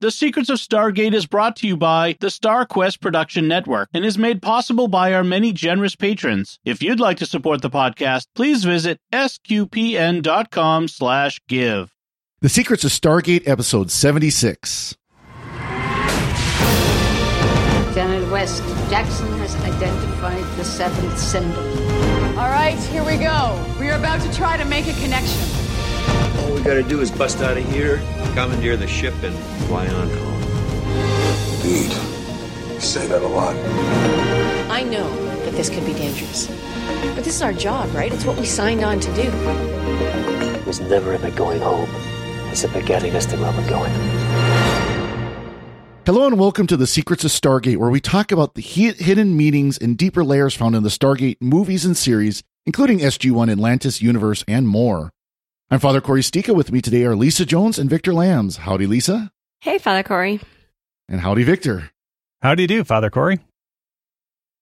The Secrets of Stargate is brought to you by the StarQuest Production Network and is made possible by our many generous patrons. If you'd like to support the podcast, please visit sqpn.com slash give. The Secrets of Stargate, episode 76. General West, Jackson has identified the seventh symbol. All right, here we go. We are about to try to make a connection. All we gotta do is bust out of here, commandeer the ship, and fly on home. Indeed. You say that a lot. I know that this could be dangerous. But this is our job, right? It's what we signed on to do. It was never about going home. It's about getting us to where we're going. Hello and welcome to the Secrets of Stargate, where we talk about the hidden meanings and deeper layers found in the Stargate movies and series, including SG1, Atlantis, Universe, and more. I'm Father Cory Sticha. With me today are Lisa Jones and Victor Lams. Howdy, Lisa. Hey, Father Cory. And howdy, Victor. How do you do, Father Cory?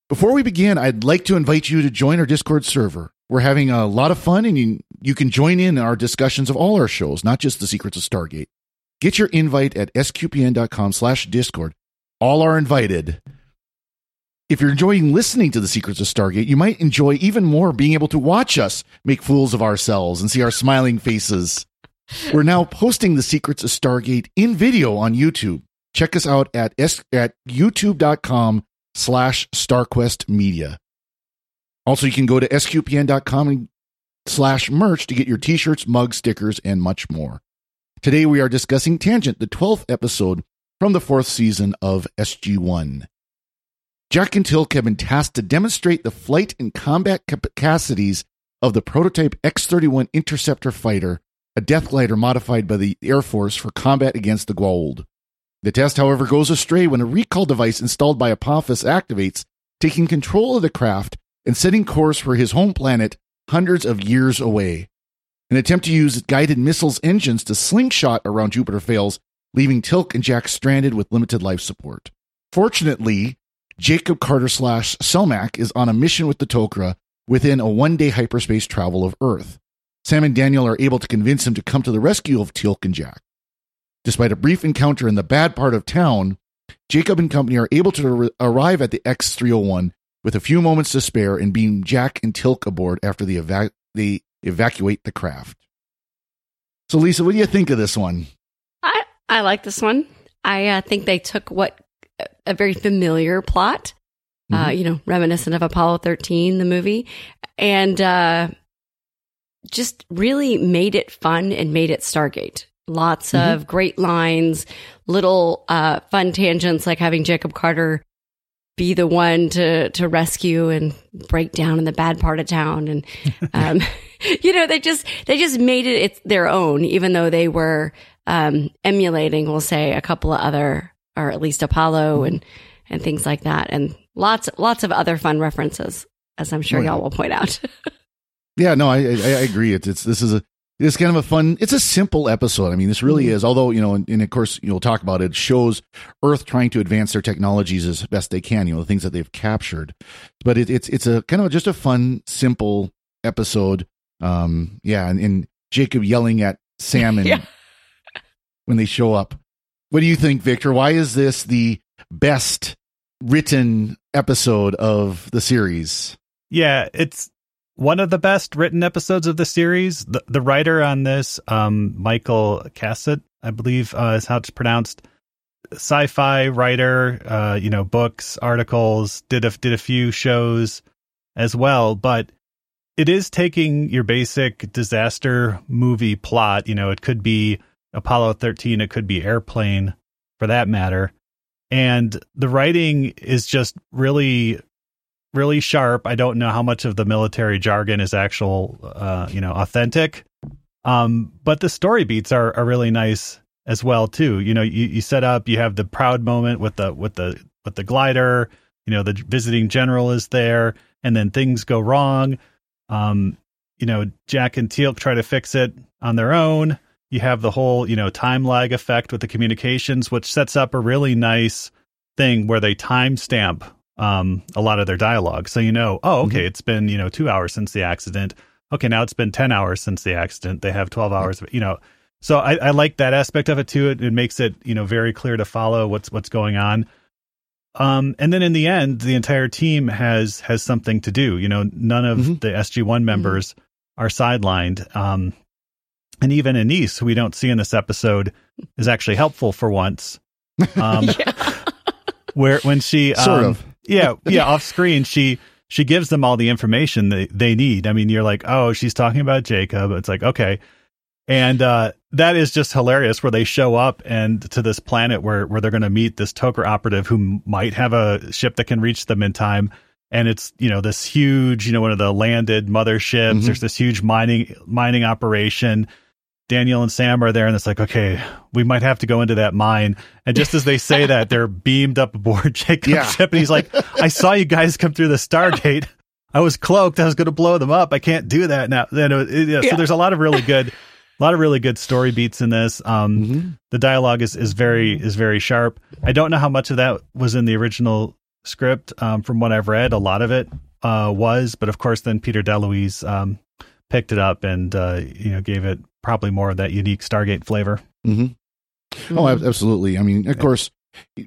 Before we begin, I'd like to invite you to join our Discord server. We're having a lot of fun, and you, you can join in our discussions of all our shows, not just the Secrets of Stargate. Get your invite at sqpn.com slash discord. All are invited. If you're enjoying listening to the Secrets of Stargate, you might enjoy even more being able to watch us make fools of ourselves and see our smiling faces. We're now posting the Secrets of Stargate in video on YouTube. Check us out at, s- at youtube.com slash starquest media. Also, you can go to sqpn.com slash merch to get your t-shirts, mugs, stickers, and much more. Today we are discussing Tangent, the 12th episode from the fourth season of SG1. Jack and Teal'c have been tasked to demonstrate the flight and combat capacities of the prototype X 31 Interceptor fighter, a death glider modified by the Air Force for combat against the Goa'uld. The test, however, goes astray when a recall device installed by Apophis activates, taking control of the craft and setting course for his home planet hundreds of years away. An attempt to use guided missiles engines to slingshot around Jupiter fails, leaving Teal'c and Jack stranded with limited life support. Fortunately, Jacob Carter slash Selmak is on a mission with the Tok'ra within a one day hyperspace travel of Earth. Sam and Daniel are able to convince him to come to the rescue of Teal'c and Jack. Despite a brief encounter in the bad part of town, Jacob and company are able to ar- arrive at the X 301 with a few moments to spare and beam Jack and Teal'c aboard after the eva- they evacuate the craft. So, Lisa, what do you think of this one? I, I like this one. I uh, think they took what a very familiar plot, uh, you know, reminiscent of Apollo 13, the movie, and uh, just really made it fun and made it Stargate. Lots of great lines, little uh, fun tangents like having Jacob Carter be the one to to rescue and break down in the bad part of town. And um, you know they just they just made it it's their own even though they were um, emulating we'll say a couple of other or at least Apollo and and things like that and lots lots of other fun references as I'm sure yeah. y'all will point out Yeah, no, I, I, I agree. It's, it's this is a it's kind of a fun. It's a simple episode. I mean, this really is. Although you know, and, and of course you'll talk about it. it. Shows Earth trying to advance their technologies as best they can. You know, the things that they've captured. But it, it's it's a kind of just a fun, simple episode. Um, yeah, and, and Jacob yelling at Sam and Yeah. when they show up. What do you think, Victor? Why is this the best written episode of the series? Yeah, it's one of the best written episodes of the series. The the writer on this, um, Michael Cassutt, I believe uh, is how it's pronounced. Sci-fi writer, uh, you know, books, articles, did a did a few shows as well, but it is taking your basic disaster movie plot. You know, it could be Apollo 13, it could be Airplane for that matter. And the writing is just really, really sharp. I don't know how much of the military jargon is actual, uh, you know, authentic. Um, but the story beats are, are really nice as well too. You know, you, you set up, you have the proud moment with the with the with the glider. You know, the visiting general is there, and then things go wrong. Um, you know, Jack and Teal'c try to fix it on their own. You have the whole, you know, time lag effect with the communications, which sets up a really nice thing where they timestamp um, a lot of their dialogue. So you know, oh, okay, it's been you know two hours since the accident. Okay, now it's been ten hours since the accident. They have twelve hours. Of, you know, So I, I like that aspect of it too. It, it makes it you know very clear to follow what's what's going on. Um, and then in the end, the entire team has has something to do. You know, none of Mm-hmm. the SG One members are sidelined. Um, and even Anise, who we don't see in this episode, is actually helpful for once. Um, where when she Sort um, of. yeah yeah off screen she she gives them all the information they, they need. I mean you're like oh she's talking about jacob. It's like okay. And uh that is just hilarious where they show up and to this planet where where they're going to meet this Tok'ra operative who might have a ship that can reach them in time. And it's you know this huge you know one of the landed motherships. Mhm. there's this huge mining mining operation Daniel and Sam are there, and it's like, okay, we might have to go into that mine. And just as they say that, they're beamed up aboard Jacob's Yeah. ship, and he's like, I saw you guys come through the Stargate. I was cloaked. I was going to blow them up. I can't do that now. So there's a lot of really good, a lot of really good story beats in this. Um, Mm-hmm. the dialogue is is very is very sharp. I don't know how much of that was in the original script. Um, from what I've read, a lot of it uh, was, but of course, then Peter DeLuise um, picked it up and uh, you know gave it probably more of that unique Stargate flavor. Mm-hmm. Oh, absolutely. I mean, of course,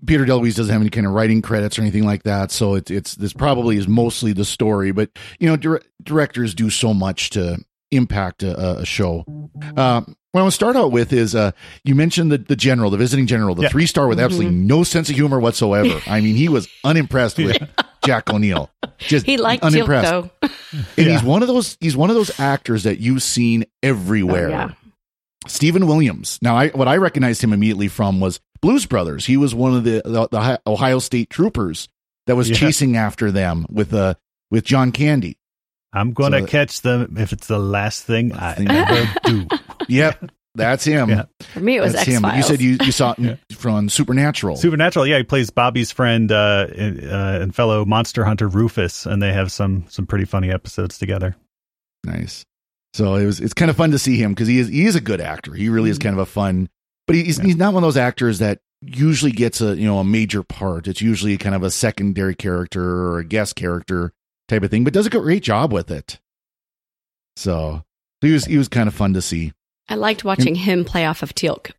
Peter DeLuise doesn't have any kind of writing credits or anything like that, so it's it's this probably is mostly the story. But you know, dir- directors do so much to impact a, a show. Uh, what I want to start out with is uh, you mentioned the the general, the visiting general, the Yeah. three star with absolutely no sense of humor whatsoever. I mean, he was unimpressed with Jack O'Neill. Just He liked Teal'c unimpressed. though. And Yeah. he's one of those he's one of those actors that you've seen everywhere. Oh, yeah. Steven Williams. Now, I what I recognized him immediately from was Blues Brothers. He was one of the the, the Ohio State troopers that was Yeah. chasing after them with uh with John Candy. I'm going to So- catch them if it's the last thing I ever do. Yep, that's him. Yeah. For me, it was that's X him. But You said you, you saw it from Supernatural. Supernatural, yeah, he plays Bobby's friend uh, and, uh, and fellow monster hunter Rufus, and they have some some pretty funny episodes together. nice. So it was it's kind of fun to see him because he is he is a good actor. He really Mm-hmm. is kind of a fun, but he's he's not one of those actors that usually gets a you know a major part. It's usually kind of a secondary character or a guest character type of thing, but does a great job with it. So he was he was kind of fun to see. I liked watching him play off of Teal'c.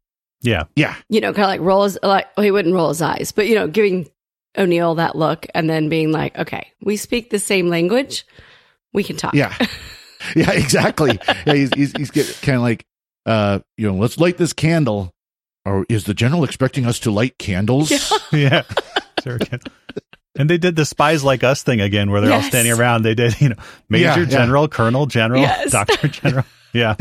Yeah, Yeah, You know, kind of like roll his like well, he wouldn't roll his eyes, but you know, giving O'Neill that look and then being like, okay, we speak the same language, we can talk. yeah, yeah, exactly. Yeah, he's he's, he's kind of like uh you know let's light this candle. Or is the general expecting us to light candles? yeah, sure. again. And they did the spies like us thing again, where they're all standing around. They did, you know, major Yeah, yeah. general, colonel general, Yes. doctor general. Yeah,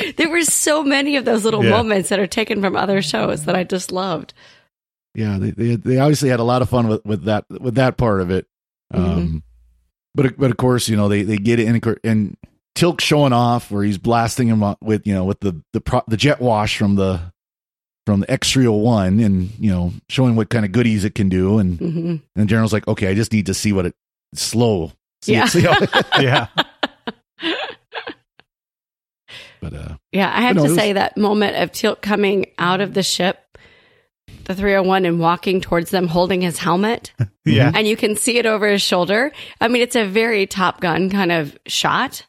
There were so many of those little Yeah. moments that are taken from other shows that I just loved. yeah they, they they obviously had a lot of fun with, with that with that part of it um but but of course you know they they get it in and Teal'c showing off where he's blasting him with you know with the the pro, the jet wash from the from the X301 and you know showing what kind of goodies it can do and hmm and the general's like okay I just need to see what it slow see, Yeah. see how, yeah, but uh Yeah, I have no, to was- say that moment of Teal'c coming out of the ship, the 301, and walking towards them holding his helmet, yeah. and you can see it over his shoulder. I mean, it's a very Top Gun kind of shot.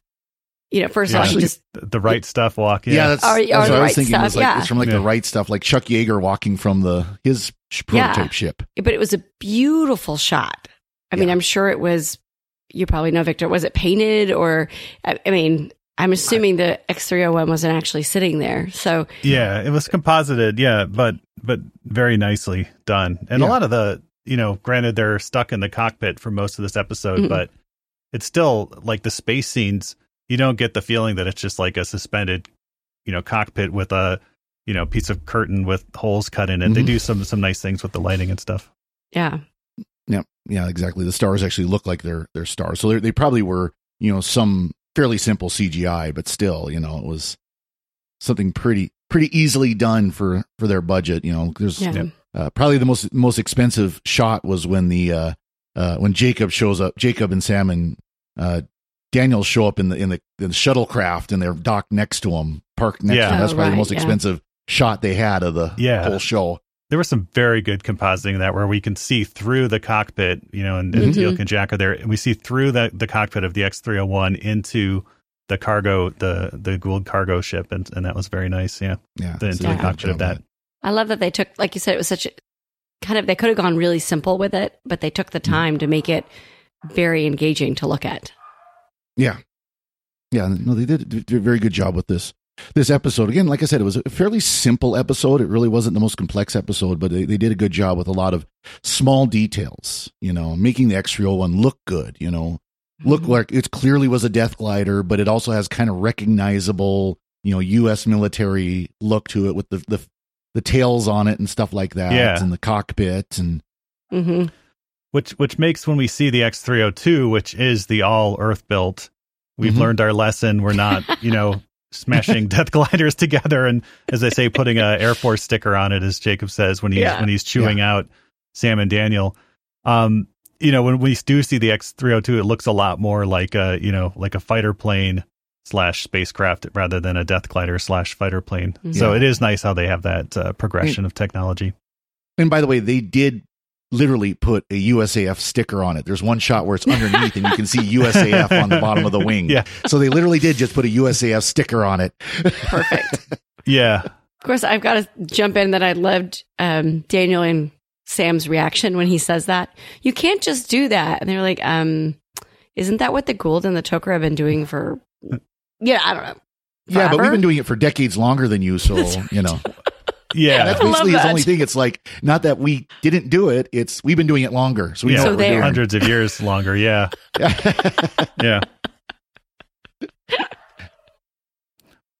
You know, first of all, just The, the right stuff walk. yeah, Yeah, that's, Or- that's or what the I was right thinking stuff, was like yeah. it's from like Yeah. the right stuff like Chuck Yeager walking from the his sh- prototype Yeah. ship but it was a beautiful shot. I mean, I'm sure it was. You probably know, Victor. Was it painted or? I, I mean, I'm assuming the X301 wasn't actually sitting there. So yeah. It was composited. Yeah, but but very nicely done. And a lot of the, you know, granted they're stuck in the cockpit for most of this episode, Mhm. but it's still like the space scenes. You don't get the feeling that it's just like a suspended, you know, cockpit with a, you know, piece of curtain with holes cut in it. They Mhm. do some some nice things with the lighting and stuff. yeah, Yeah, yeah, exactly. The stars actually look like they're they're stars. So they're- they probably were, you know, some fairly simple CGI, but still, you know, it was something pretty pretty easily done for for their budget. You know, there's yeah, uh, probably the most most expensive shot was when the uh, uh, when Jacob shows up. Jacob and Sam and uh, Daniel show up in the in the, in the shuttlecraft and they're docked next to him, parked next Yeah. to him. That's Oh, probably the most yeah. expensive shot they had of the Yeah. whole show. There was some very good compositing in that where we can see through the cockpit, you know, and, and Mhm. Teal'c and Jack are there, and we see through the, the cockpit of the X301 into the cargo the the Goa'uld cargo ship, and and that was very nice. Yeah, Yeah. the so intuitive good cockpit of job that. I love that they took, like you said, it was such a kind of, they could have gone really simple with it, but they took the time to make it very engaging to look at. Yeah. Yeah, no, they did, did a very good job with this this episode. Again, like I said, it was a fairly simple episode. It really wasn't the most complex episode, but they, they did a good job with a lot of small details, you know, making the X301 look good, you know, look Mm-hmm. like it clearly was a death glider, but it also has kind of recognizable, you know, US military look to it with the the, the tails on it and stuff like that Yeah. and the cockpit and hmm which which makes when we see the X three hundred two, which is the all Earth built, we've Mhm. learned our lesson. We're not, you know, smashing death gliders together and, as they say, putting a Air Force sticker on it, as Jacob says when he's Yeah. when he's chewing out Sam and Daniel. Um, you know, when we do see the X three hundred two, it looks a lot more like a you know like a fighter plane slash spacecraft rather than a death glider slash fighter plane. So Yeah. it is nice how they have that uh, progression of technology. And by the way, they did literally put a USAF sticker on it. There's one shot where it's underneath and you can see USAF on the bottom of the wing. Yeah. So they literally did just put a USAF sticker on it. Perfect. Yeah. Of course, I've got to jump in that I loved um, Daniel and Sam's reaction when he says that. You can't just do that. And they're like, um, isn't that what the Goa'uld and the Tok'ra have been doing for, yeah, I don't know. Yeah, but we've been doing it for decades longer than you. So, you know, Yeah. that's I love basically his that. only thing. It's like, not that we didn't do it. It's we've been doing it longer. So we yeah. know So what we're doing. hundreds of years longer. Yeah. Yeah.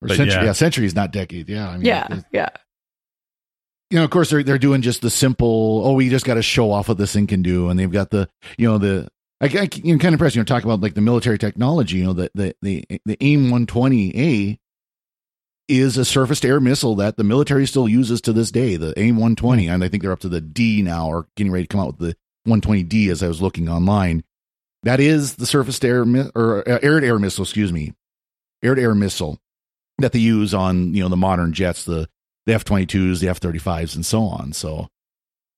Or century, yeah. yeah. centuries, not decades. Yeah. I mean, Yeah, yeah. you know, of course, they're they're doing just the simple. Oh, we just got to show off what this thing can do, and they've got the you know the. I, I you know, kind of impressed. You know, talk about like the military technology. You know, the the the, the AIM 120A is a surface to air missile that the military still uses to this day. The AIM 120, and I think they're up to the D now, or getting ready to come out with the 120D. As I was looking online, that is the surface to air mi- or uh, air to air missile. Excuse me, air to air missile that they use on you know the modern jets. The the F 22s, the F 35s, and so on. So,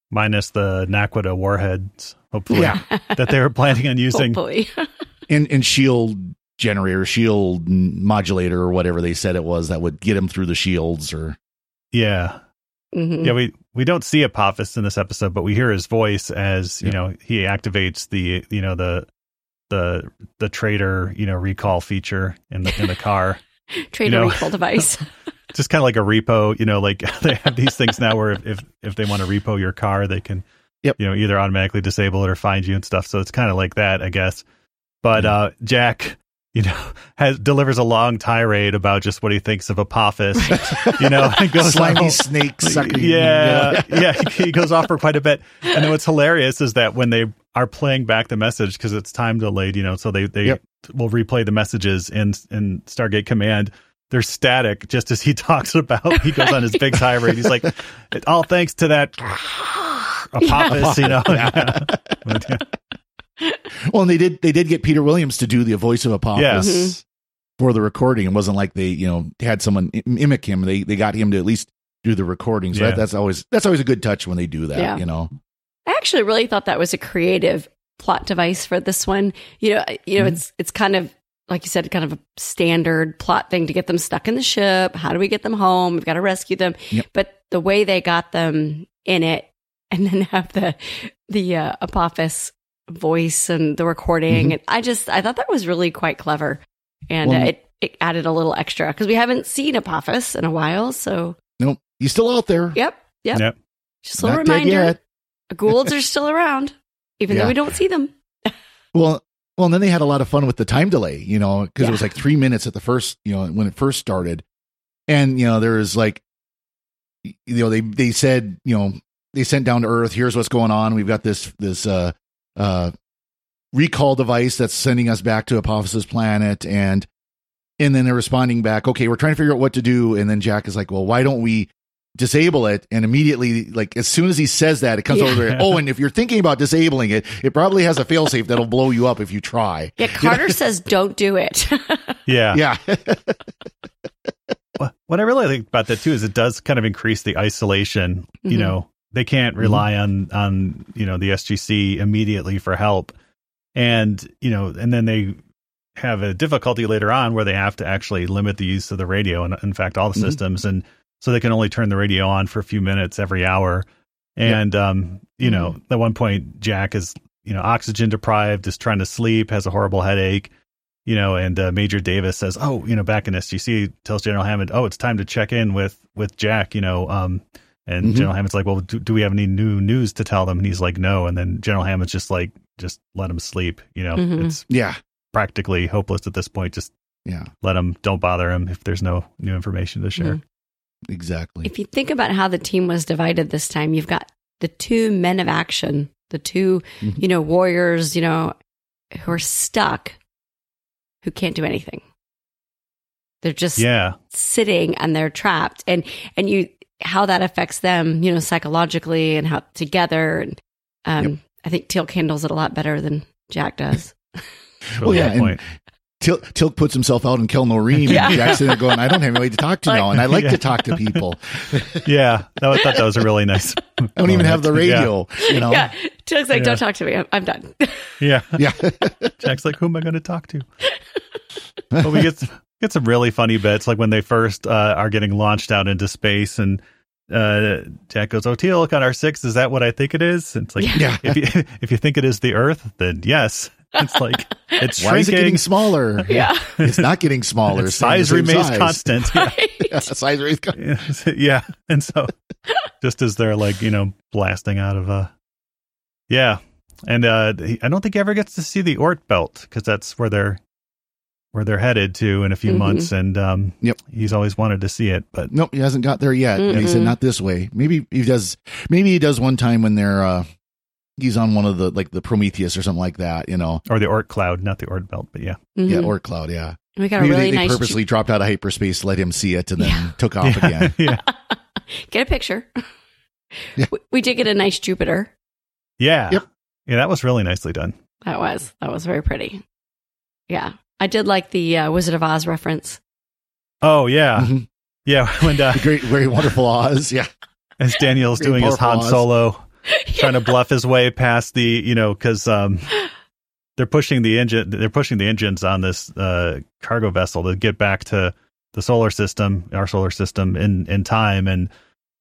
Minus the Naquadah warheads, hopefully, Yeah. that they were planning on using. Hopefully. and, and shield generator, shield modulator, or whatever they said it was that would get him through the shields or, Yeah. Mhm. Yeah. We, we don't see Apophis in this episode, but we hear his voice as, you Yeah. know, he activates the, you know, the, the, the trader, you know, recall feature in the, in the car. Trader You know- recall device. Just kind of like a repo, you know, like they have these things now where if, if, if they want to repo your car, they can, Yep. you know, either automatically disable it or find you and stuff. So it's kind of like that, I guess. But, uh, Jack, you know, has delivers a long tirade about just what he thinks of Apophis, you know, and goes slimy on- snake sucking. yeah, yeah, he goes off for quite a bit. And then what's hilarious is that when they are playing back the message because it's time delayed, you know, so they they Yep. will replay the messages in in Stargate Command. They're static, just as he talks about. He goes on his big tirade. He's like, "All thanks to that Apophis," you know. Yeah. But, yeah. Well, and they did, they did get Peter Williams to do the voice of Apophis Yeah. Mhm. for the recording. It wasn't like they, you know, had someone mimic him. They, they got him to at least do the recording. So Yeah. that, that's always, that's always a good touch when they do that, Yeah. you know? I actually really thought that was a creative plot device for this one. You know, you know, Mhm. it's it's kind of like you said, kind of a standard plot thing to get them stuck in the ship. How do we get them home? We've got to rescue them. Yep. But the way they got them in it, and then have the the uh, Apophis voice and the recording, Mhm. and I just I thought that was really quite clever, and Well, uh, it it added a little extra because we haven't seen Apophis in a while. So Nope. He's still out there. yep, yep, Yep. just a little Not reminder. Goa'ulds are still around, even Yeah. though we don't see them. Well, well, and then they had a lot of fun with the time delay, you know, because Yeah. it was like three minutes at the first, you know, when it first started, and you know, there was like, you know, they they said, you know, they sent down to Earth. Here's what's going on. We've got this this uh uh recall device that's sending us back to Apophis's planet, and and then they're responding back. Okay, we're trying to figure out what to do, and then Jack is like, well, why don't we? disable it and immediately like as soon as he says that it comes Yeah. over there oh and if you're thinking about disabling it it probably has a failsafe that'll blow you up if you try Yeah, Carter says don't do it. Yeah. yeah What- What I really like about that too is it does kind of increase the isolation. You Mhm. know, they can't rely on on you know the SGC immediately for help, and you know, and then they have a difficulty later on where they have to actually limit the use of the radio and in fact all the Mhm. systems. And so they can only turn the radio on for a few minutes every hour. And um you know at one point jack is you know oxygen deprived is trying to sleep has a horrible headache you know and uh, major davis says oh you know back in sgc tells general hammond oh it's time to check in with with jack you know um and Mhm. general hammond's like well do, do we have any new news to tell them and he's like no and then general hammond's just like just let him sleep you know Mhm. it's Yeah. practically hopeless at this point just Yeah. let him don't bother him if there's no new information to share Mhm. Exactly. If you think about how the team was divided this time, you've got the two men of action, the 2 Mhm. you know, warriors, you know, who are stuck, who can't do anything. They're just yeah sitting and they're trapped, and and you how that affects them, you know, psychologically and how together. And um, I think Teal handles it a lot better than Jack does. Well, yeah, Good and- point. Til- Teal'c puts himself out in kel'no'reem Yeah. and Jack's in there going, I don't have anybody to talk to now, and I like Yeah. to talk to people. yeah that, I thought that was a really nice I don't even have the Yeah. radio, you know? Yeah, Teal's like, Yeah. "Don't talk to me. I'm, I'm done." yeah Yeah. Jack's like, who am I going to talk to? but we get some, get some really funny bits, like when they first uh, are getting launched out into space, and uh, Jack goes, "Oh, Teal, look on our six. Is that what I think it is?" And it's like, Yeah. if you if you think it is the Earth, then yes. It's like it's Why is it getting smaller? Yeah. It's not getting smaller. Its Staying the size same remains size. constant. Yeah. Yeah, size remains constant. yeah. And so just as they're like, you know, blasting out of uh Yeah. And uh I don't think he ever gets to see the Oort belt because that's where they're where they're headed to in a few Mhm. months and um Yep. he's always wanted to see it, but Nope, he hasn't got there yet. And he said not this way. Maybe he does. Maybe he does one time when they're uh, he's on one of the like the Prometheus or something like that. You know, or the Oort cloud, not the Oort belt, but yeah. yeah, Mhm. or Cloud. Yeah, we got a maybe really they, they nice. purposely dropped out of hyperspace, let him see it, and then Yeah. took off yeah. again. yeah. Get a picture. Yeah. We, we did get a nice Jupiter. Yeah. Yep. Yeah, that was really nicely done. That was that was very pretty. Yeah, I did like the uh, Wizard of Oz reference. Oh yeah. Mhm. Yeah, when uh, The great, very wonderful Oz. Yeah, as Daniel's Great doing his Han Oz. Solo trying to bluff his way past the you know because um they're pushing the engine they're pushing the engines on this uh cargo vessel to get back to the solar system our solar system in in time and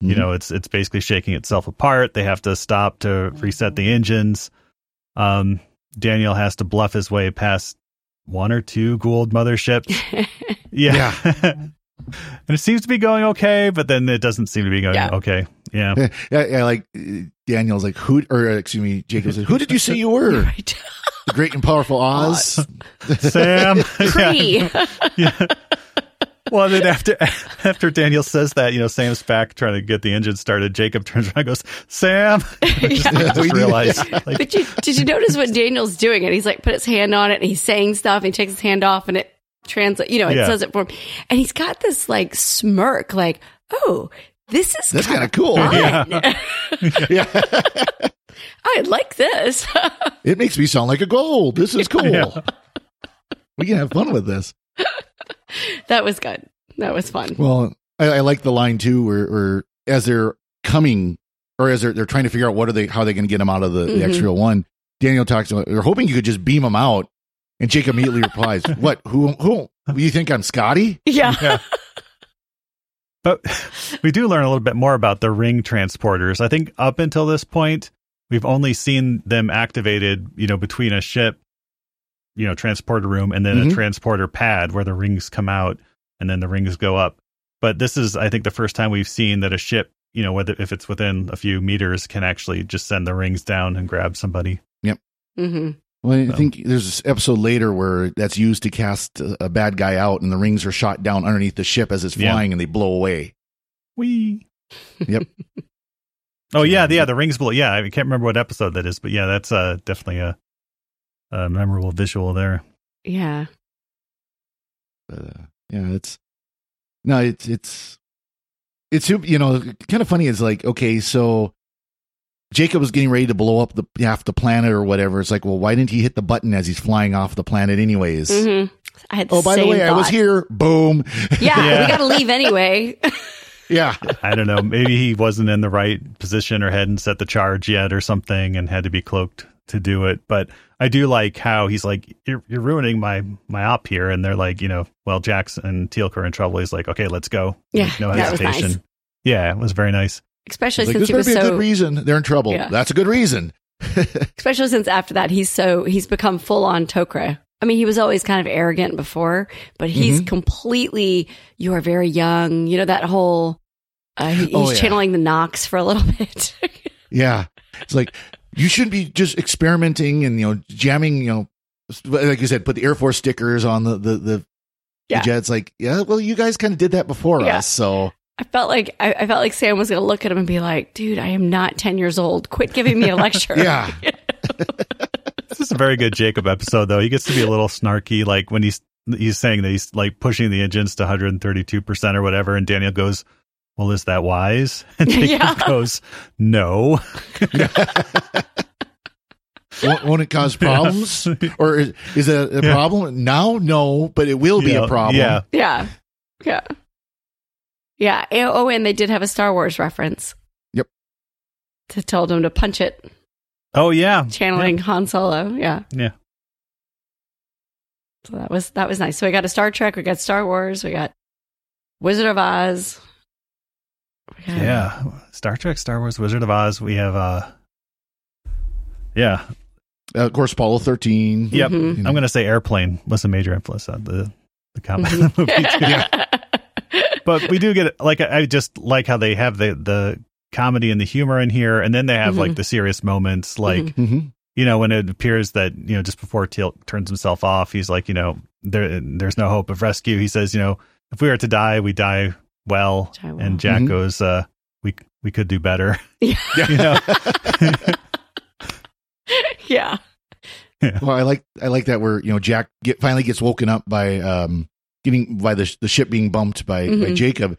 you Mhm. know it's it's basically shaking itself apart they have to stop to reset the engines um daniel has to bluff his way past one or two gould motherships yeah, and it seems to be going okay but then it doesn't seem to be going Yeah. okay yeah yeah, yeah, like uh, Daniel's like who, or uh, excuse me, Jacob said, "Who did you say you were? right. The great and powerful Oz." Sam. Cree. yeah. Yeah. Well, then after after Daniel says that, you know, Sam's back trying to get the engine started. Jacob turns around and goes, Sam. I just, I just realized, like, But you, did you notice what Daniel's doing? And he's like, put his hand on it and he's saying stuff and he takes his hand off and it translates, you know, it Yeah. says it for him. And he's got this like smirk, like, oh, this is That's kinda kinda cool. fun. yeah, I like this. it makes me sound like a gold. This is cool. Yeah. We can have fun with this. that was good. That was fun. Well, I, I like the line too, where, where as they're coming, or as they're they're trying to figure out what are they, how are they going to get them out of the, Mhm. the extra one. Daniel talks about, we're hoping you could just beam them out, and Jake immediately replies, "What? Who? Who? You think I'm Scotty?" Yeah. Yeah. But we do learn a little bit more about the ring transporters. I think up until this point, we've only seen them activated, you know, between a ship, you know, transporter room and then Mhm. a transporter pad where the rings come out and then the rings go up. But this is, I think, the first time we've seen that a ship, you know, whether if it's within a few meters, can actually just send the rings down and grab somebody. hmm Well, I So- think there's this episode later where that's used to cast a, a bad guy out, and the rings are shot down underneath the ship as it's Yeah. flying, and they blow away. We. Yep. oh yeah, yeah. The rings blow. Yeah, I can't remember what episode that is, but yeah, that's uh, definitely a, a memorable visual there. Yeah. But, uh, yeah, it's no, it's it's it's you know kind of funny. It's like okay, so Jacob was getting ready to blow up the half the planet or whatever. It's like, well, why didn't he hit the button as he's flying off the planet, anyways? hmm I had the Oh, by the same way, I was here. Boom. Yeah, Yeah. we got to leave anyway. yeah. I don't know. Maybe he wasn't in the right position or hadn't set the charge yet or something and had to be cloaked to do it. But I do like how he's like, "You're you're ruining my my op here," and they're like, you know, well, Jax and Teal'c are in trouble. He's like, "Okay, let's go." Yeah, Like, no that was hesitation. nice. Yeah, it was very nice. Especially Like, since this he better was be a so good reason they're in trouble. Yeah. That's a good reason. especially since after that he's so he's become full on Tok'ra. I mean, he was always kind of arrogant before, but he's Mhm. completely. You are very young. You know that whole. Uh, he, Oh, he's yeah. channeling the Nox for a little bit. Yeah. It's like you shouldn't be just experimenting and you know jamming, you know like you said, put the Air Force stickers on the the, the, Yeah. the jets. Like, yeah, well, you guys kind of did that before Yeah. us, so I felt like I, I felt like Sam was going to look at him and be like, "Dude, I am not ten years old. Quit giving me a lecture." yeah. This is a very good Jacob episode, though. He gets to be a little snarky, like when he's he's saying that he's like pushing the engines to 132 percent or whatever, and Daniel goes, "Well, is that wise?" And Jacob Yeah. goes, "No." won't, won't it cause problems, or is, is it a, a Yeah. problem now? No, but it will be a problem. Yeah, yeah, yeah, yeah. Oh, and they did have a Star Wars reference. Yep. To told him to punch it, Oh yeah, channeling Han Solo. Yeah. Yeah. So that was that was nice. So we got a Star Trek, we got Star Wars, we got Wizard of Oz. We Yeah. Star Trek, Star Wars, Wizard of Oz. We have uh Yeah. Uh, of course, Apollo thirteen. Yep. Mhm. You know. I'm gonna say airplane was a major influence on the the combat Mhm. movie too. yeah. But we do get like I I just like how they have the the comedy and the humor in here, and then they have like Mhm. the serious moments, like Mhm. hmm you know when it appears that you know just before Teal turns himself off, he's like you know there there's no hope of rescue. He says you know if we are to die, we die well, well. and Jack Mhm. goes uh we we could do better. Yeah. you know. yeah. Well, I like I like that where you know Jack get, finally gets woken up by um getting by the the ship being bumped by by Mhm. Jacob,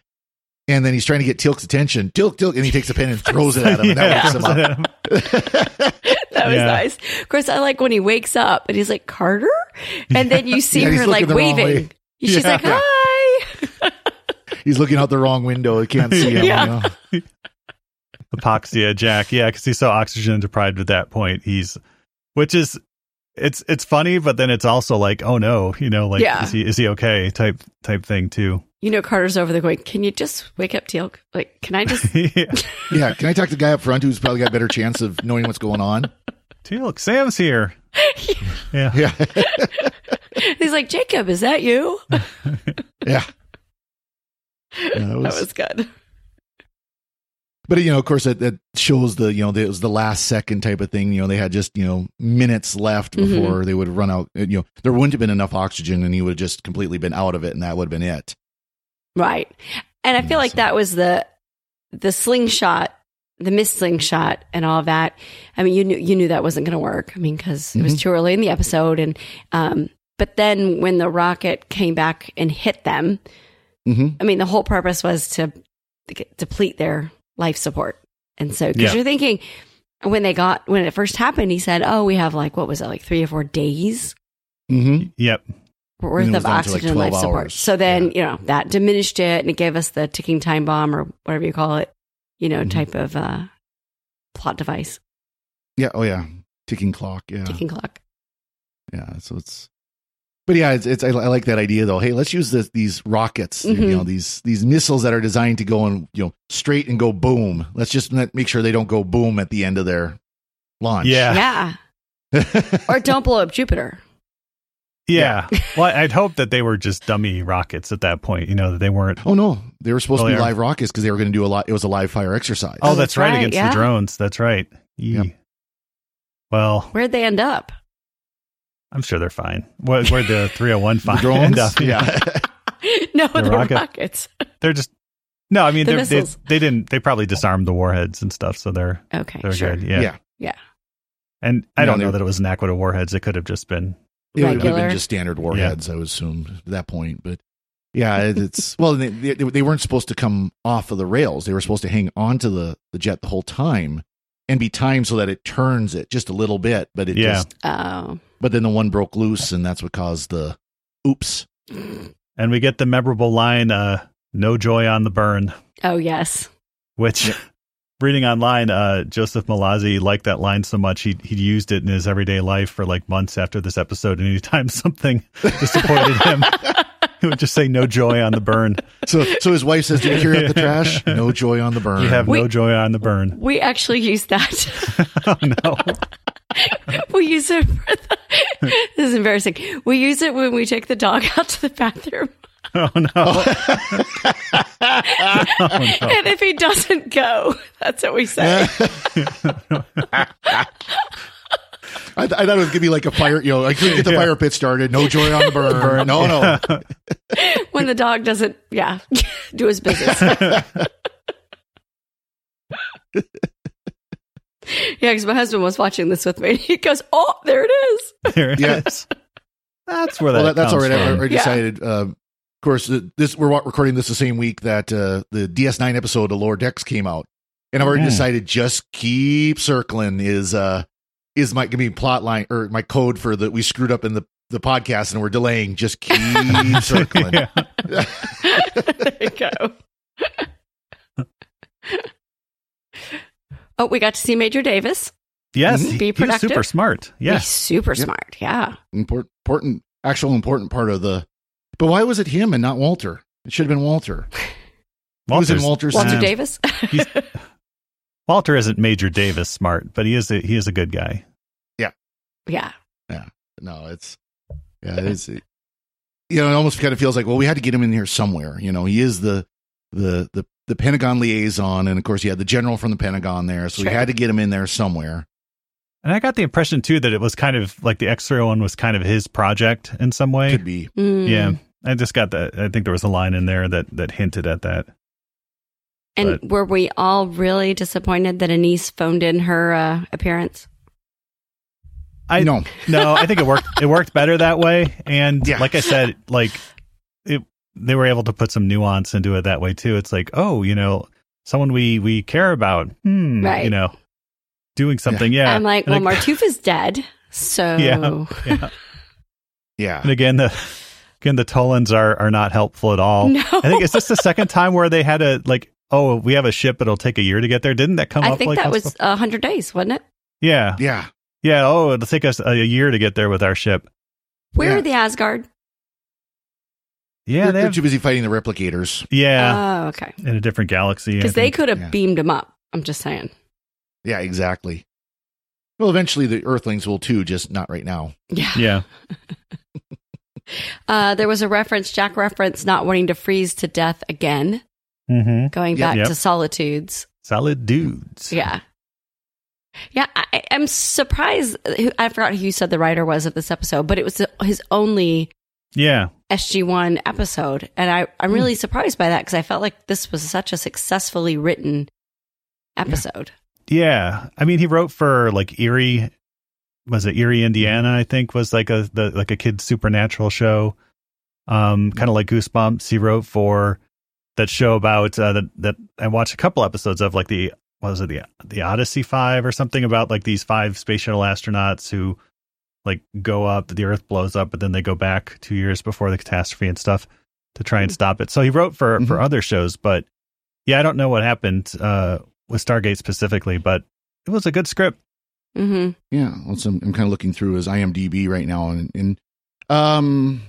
and then he's trying to get Teal'c's attention. Teal'c, Teal'c, and he takes a pen and throws it at him, and that Yeah. wakes him up. That was Yeah. nice. Of course, I like when he wakes up and he's like, Carter? And then you see Yeah, her like waving. She's Yeah. like, hi. He's looking out the wrong window. He can't see him. Yeah. You know? Apoxia Jack, yeah, because he's so oxygen deprived at that point. He's, which is, it's it's funny, but then it's also like, oh no, you know, like Yeah. is he is he okay type type thing too. You know, Carter's over there going, can you just wake up, Teal? Like, can I just? yeah. Yeah, can I talk to the guy up front who's probably got a better chance of knowing what's going on? Teal'c, Sam's here. Yeah, Yeah, he's like, Jacob, is that you? yeah. Yeah, that that was- was good. But you know, of course, that, that shows the you know it was the last second type of thing. You know, they had just you know minutes left Mhm. before they would run out. You know, there wouldn't have been enough oxygen, and he would have just completely been out of it, and that would have been it. Right. And I Yeah, feel like so- that was the the slingshot, the missed slingshot and all of that. I mean, you knew you knew that wasn't going to work. I mean, because it was Mhm. too early in the episode and um but then when the rocket came back and hit them, hmm I mean, the whole purpose was to deplete their life support. And so, because Yeah. you're thinking when they got, when it first happened, he said, Oh, we have like, what was it, like three or four days Mm-hmm. yep, worth And it was of down to, like, oxygen life 12 support. hours. So then, you know, that diminished it and it gave us the ticking time bomb or whatever you call it, you know, Mhm. type of uh, plot device, Yeah. Oh yeah. Ticking clock. Yeah. ticking clock. Yeah. So it's. But yeah, it's, it's I, I like that idea though. Hey, let's use this, these rockets, you Mhm. know, these these missiles that are designed to go and you know straight and go boom. Let's just make sure they don't go boom at the end of their launch. yeah, Yeah. or don't blow up Jupiter. yeah. well, I'd hope that they were just dummy rockets at that point. You know that they weren't. Oh no, they were supposed Oh, to be they live rockets because they were going to do a lot. It was a live fire exercise. Oh, that's that's right, right, against yeah. the drones. That's right. Yee. Yep. Well, Where'd they end up? I'm sure they're fine. Where, where the 301 the find drones. end up, yeah. no, The the, rocket? rockets. they're just no. I mean, The they're, they didn't. They probably disarmed the warheads and stuff, so they're Okay, they're sure. good. Yeah. Yeah. Yeah. And I No, don't know that it was an aqua warheads. It could have just been. It would have been just standard warheads, I would assume, at that point. But yeah, it's well, they, they, they weren't supposed to come off of the rails. They were supposed to hang onto the, the jet the whole time and be timed so that it turns it just a little bit. But it Yeah. just, Oh. but then the one broke loose, and that's what caused the oops. And we get the memorable line, uh, "No joy on the burn," Oh, yes. which reading online, uh, Joseph Mallozzi liked that line so much he he used it in his everyday life for like months after this episode. And anytime something disappointed him, he would just say "no joy on the burn." So, so his wife says, "Did you carry out the trash? No joy on the burn." You have no joy on the burn. We actually use that. Oh no! we use it for the, this is embarrassing. We use it when we take the dog out to the bathroom. Oh, oh no! And if he doesn't go, that's what we say. I, th- I thought it was gonna be like a fire. You know, I couldn't get the Yeah. fire pit started. No joy on the burn. No, no. when the dog doesn't, yeah, do his business. yeah, because my husband was watching this with me. And he goes, "Oh, there it is." There it Yeah. is. That's where that. well, that, that's all comes right. I from. Yeah. decided. Uh, of course, this we're recording this the same week that uh, the DS9 episode of Lower Decks came out, and I've already Mm. decided just keep circling is uh is my gonna be plot line or my code for that we screwed up in the the podcast and we're delaying. Just keep circling. Yeah. there you go. oh, we got to see Major Davis. Yes, Mhm. Be productive. super smart. He's Yes, super Yep. smart. Yeah. Important, important, actual important part of the. But why was it him and not Walter? It should have been Walter. He was in Walter's- Walter's. Walter Davis. Walter isn't Major Davis smart, but he is a, he is a good guy. Yeah. Yeah. No, it's yeah, it's you know, it almost kind of feels like well, we had to get him in here somewhere. You know, he is the the the the Pentagon liaison, and of course, he had the general from the Pentagon there, so we had to get him in there somewhere. And I got the impression too that it was kind of like the X-ray one was kind of his project in some way. Could be Mm. Yeah, I just got that. I think there was a line in there that that hinted at that. And But- were we all really disappointed that Anise phoned in her uh, appearance? I no, no, I think it worked. It worked better that way. And Yeah. like I said, like it, they were able to put some nuance into it that way too. It's like, oh, you know, someone we we care about, hmm, Right. you know, doing something. Yeah, I'm like, And well, ag- Martouf is dead. So Yeah. yeah. yeah, And again, the again the Tollans are are not helpful at all. No. I think it's just the second time where they had a like, oh, we have a ship, it'll take a year to get there. Didn't that come I up? think like that was a 100 days, wasn't it? yeah, yeah. Yeah. Oh, it'll take us a year to get there with our ship. Where Yeah. are the Asgard? Yeah, they're, they they're too busy fighting the replicators. yeah, Oh, okay. in a different galaxy. Because they could have yeah. beamed them up. I'm just saying. Yeah, exactly. Well, eventually the Earthlings will too, just not right now. Yeah. Yeah. Uh, there was a reference, Jack reference, not wanting to freeze to death again, Mm-hmm. going Yep. back Yep. to solitudes. Solid dudes. Yeah. Yeah, I, I'm surprised. I forgot who you said the writer was of this episode, but it was his only Yeah. SG1 episode. And I, I'm really Hmm. surprised by that because I felt like this was such a successfully written episode. Yeah. I mean, he wrote for like Erie. Was it Erie, Indiana? I think was like a the like a kid's supernatural show. Um, kind of like Goosebumps. He wrote for that show about uh, that that I watched a couple episodes of, like the was it the the Odyssey Five or something about like these five space shuttle astronauts who like go up, the Earth blows up, but then they go back two years before the catastrophe and stuff to try and stop it. So he wrote for for Mhm. other shows, but yeah, I don't know what happened uh, with Stargate specifically, but it was a good script. hmm Yeah, well, so I'm, I'm kind of looking through his IMDb right now, and, and um,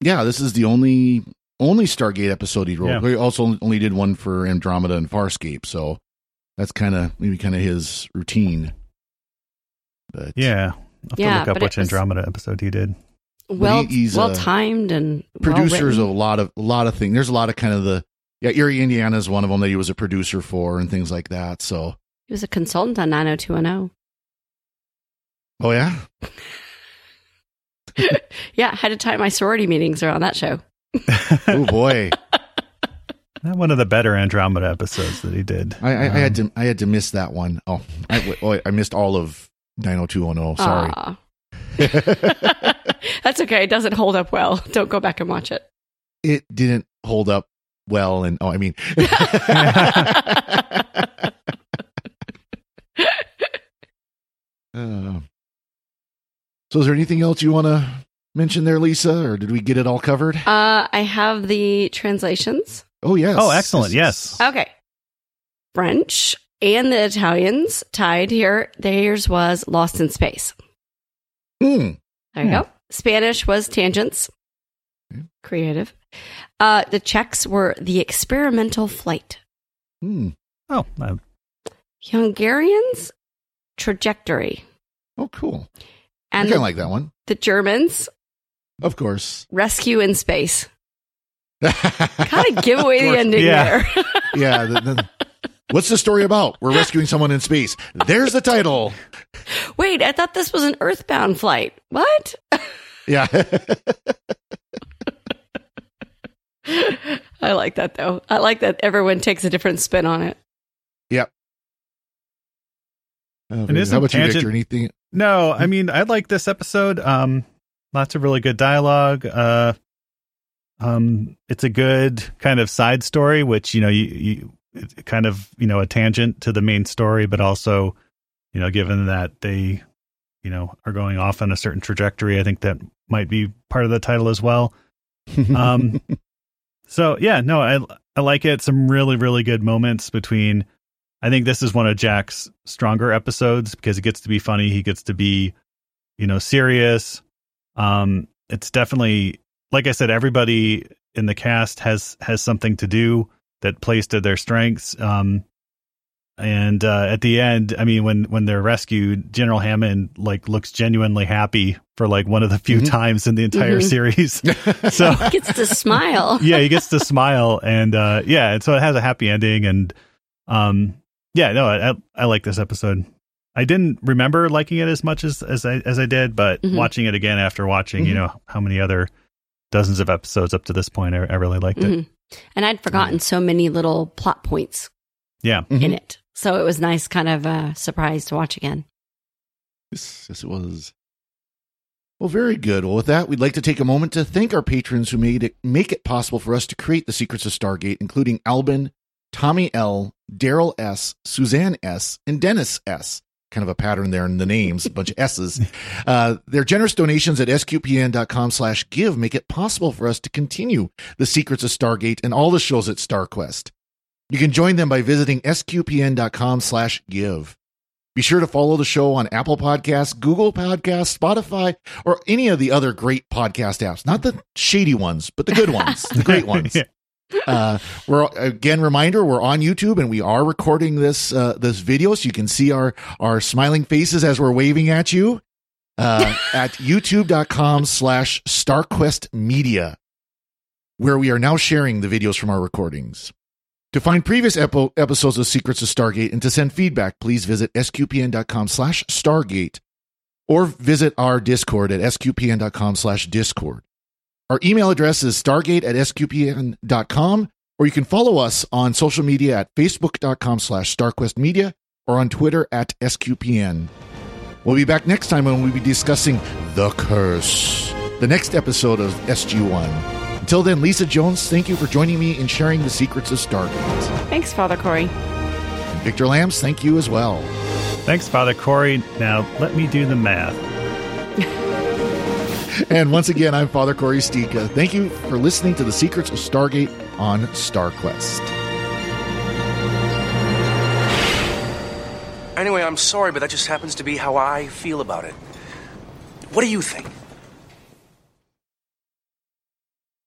yeah, this is the only only Stargate episode he wrote. Yeah. He also only did one for Andromeda and Farscape, so that's kind of maybe kind of his routine. But Yeah, I'll have Yeah, to look but up it which was- Andromeda episode he did. Well, he- uh, well timed and producers well of a lot of a lot of things. There's a lot of kind of the yeah, Erie, Indiana is one of them that he was a producer for and things like that. So, He was a consultant on 90210. oh yeah, Yeah, I had to time my sorority meetings around that show. oh boy, Not one of the better Andromeda episodes that he did. I, I, I had Um, to I had to miss that one. Oh, I, oh, I missed all of 90210. Sorry. That's okay. It doesn't hold up well. Don't go back and watch it. it didn't hold up well and oh i mean Uh, so is there anything else you want to mention there lisa or did we get it all covered Uh, I have the translations. Oh yes Oh, excellent! Yes, Okay. French, and the Italians tied here. Theirs was Lost in Space. Hmm. There you Yeah. go. Spanish was Tangents. Creative. Uh, the Czechs were The Experimental Flight. Hmm. Oh, uh, Hungarians, Trajectory. Oh, cool. I And kind of like that one. the Germans, Of course. Rescue in Space. Kind Kind of give away the ending Yeah. there. yeah. The, the, what's the story about? We're rescuing someone in space. There's the title. Wait, I thought this was an Earthbound flight. What? Yeah. I like that though. I like that everyone takes a different spin on it. yep. Uh, And isn't How about you, tangent- Victor? Anything? no, I mean, I like this episode. Um, lots of really good dialogue. Uh, um, it's a good kind of side story, which you know, you, you it's kind of you know a tangent to the main story, but also, you know, given that they, you know, are going off on a certain trajectory, I think that might be part of the title as well. Um, so yeah, no, I I like it. Some really really good moments between. I think this is one of Jack's stronger episodes because it gets to be funny. He gets to be, you know, serious. Um, it's definitely like I said, everybody in the cast has has something to do that plays to their strengths. Um, and uh, at the end, I mean, when when they're rescued, General Hammond like looks genuinely happy for like one of the few Mhm. times in the entire Mhm. series. so He gets to smile. yeah, he gets to smile, and uh, yeah, and so it has a happy ending, and um, yeah, no, I, I, I like this episode. I didn't remember liking it as much as as I as I did, but Mhm. watching it again after watching, you Mhm. know, how many other dozens of episodes up to this point, I, I really liked it. Mhm. And I'd forgotten so many little plot points Yeah, Mhm. in it. So it was nice, kind of uh, surprise to watch again. Yes, yes, it was. Well, very good. Well, with that, we'd like to take a moment to thank our patrons who made it make it possible for us to create the secrets of Stargate, including Albin, Tommy L, Daryl S, Suzanne S, and Dennis S. Kind of a pattern there in the names, a bunch of S's. Uh, their generous donations at sqpn.com slash give make it possible for us to continue the secrets of Stargate and all the shows at StarQuest. You can join them by visiting sqpn.com slash give. Be sure to follow the show on Apple Podcasts, Google Podcasts, Spotify, or any of the other great podcast apps. Not the shady ones, but the good ones, the great ones. Yeah. Uh, we're again reminder we're on YouTube and we are recording this uh, this video so you can see our our smiling faces as we're waving at you uh, at youtube.com slash starquest media where we are now sharing the videos from our recordings. To find previous epo- episodes of Secrets of Stargate and to send feedback, please visit sqpn.com slash stargate or visit our Discord at sqpn.com slash discord. Our email address is stargate at sqpn.com or you can follow us on social media at facebook.com slash starquestmedia or on Twitter at sqpn. We'll be back next time when we'll be discussing The Curse, the next episode of SG1. Until then, Lisa Jones, thank you for joining me in sharing the secrets of Stargate. Thanks, Father Cory. And Victor Lams, thank you as well. thanks, Father Cory. Now let me do the math. And once again, I'm Father Cory Sticha. Thank you for listening to the secrets of Stargate on StarQuest. Anyway, I'm sorry, but that just happens to be how I feel about it. What do you think?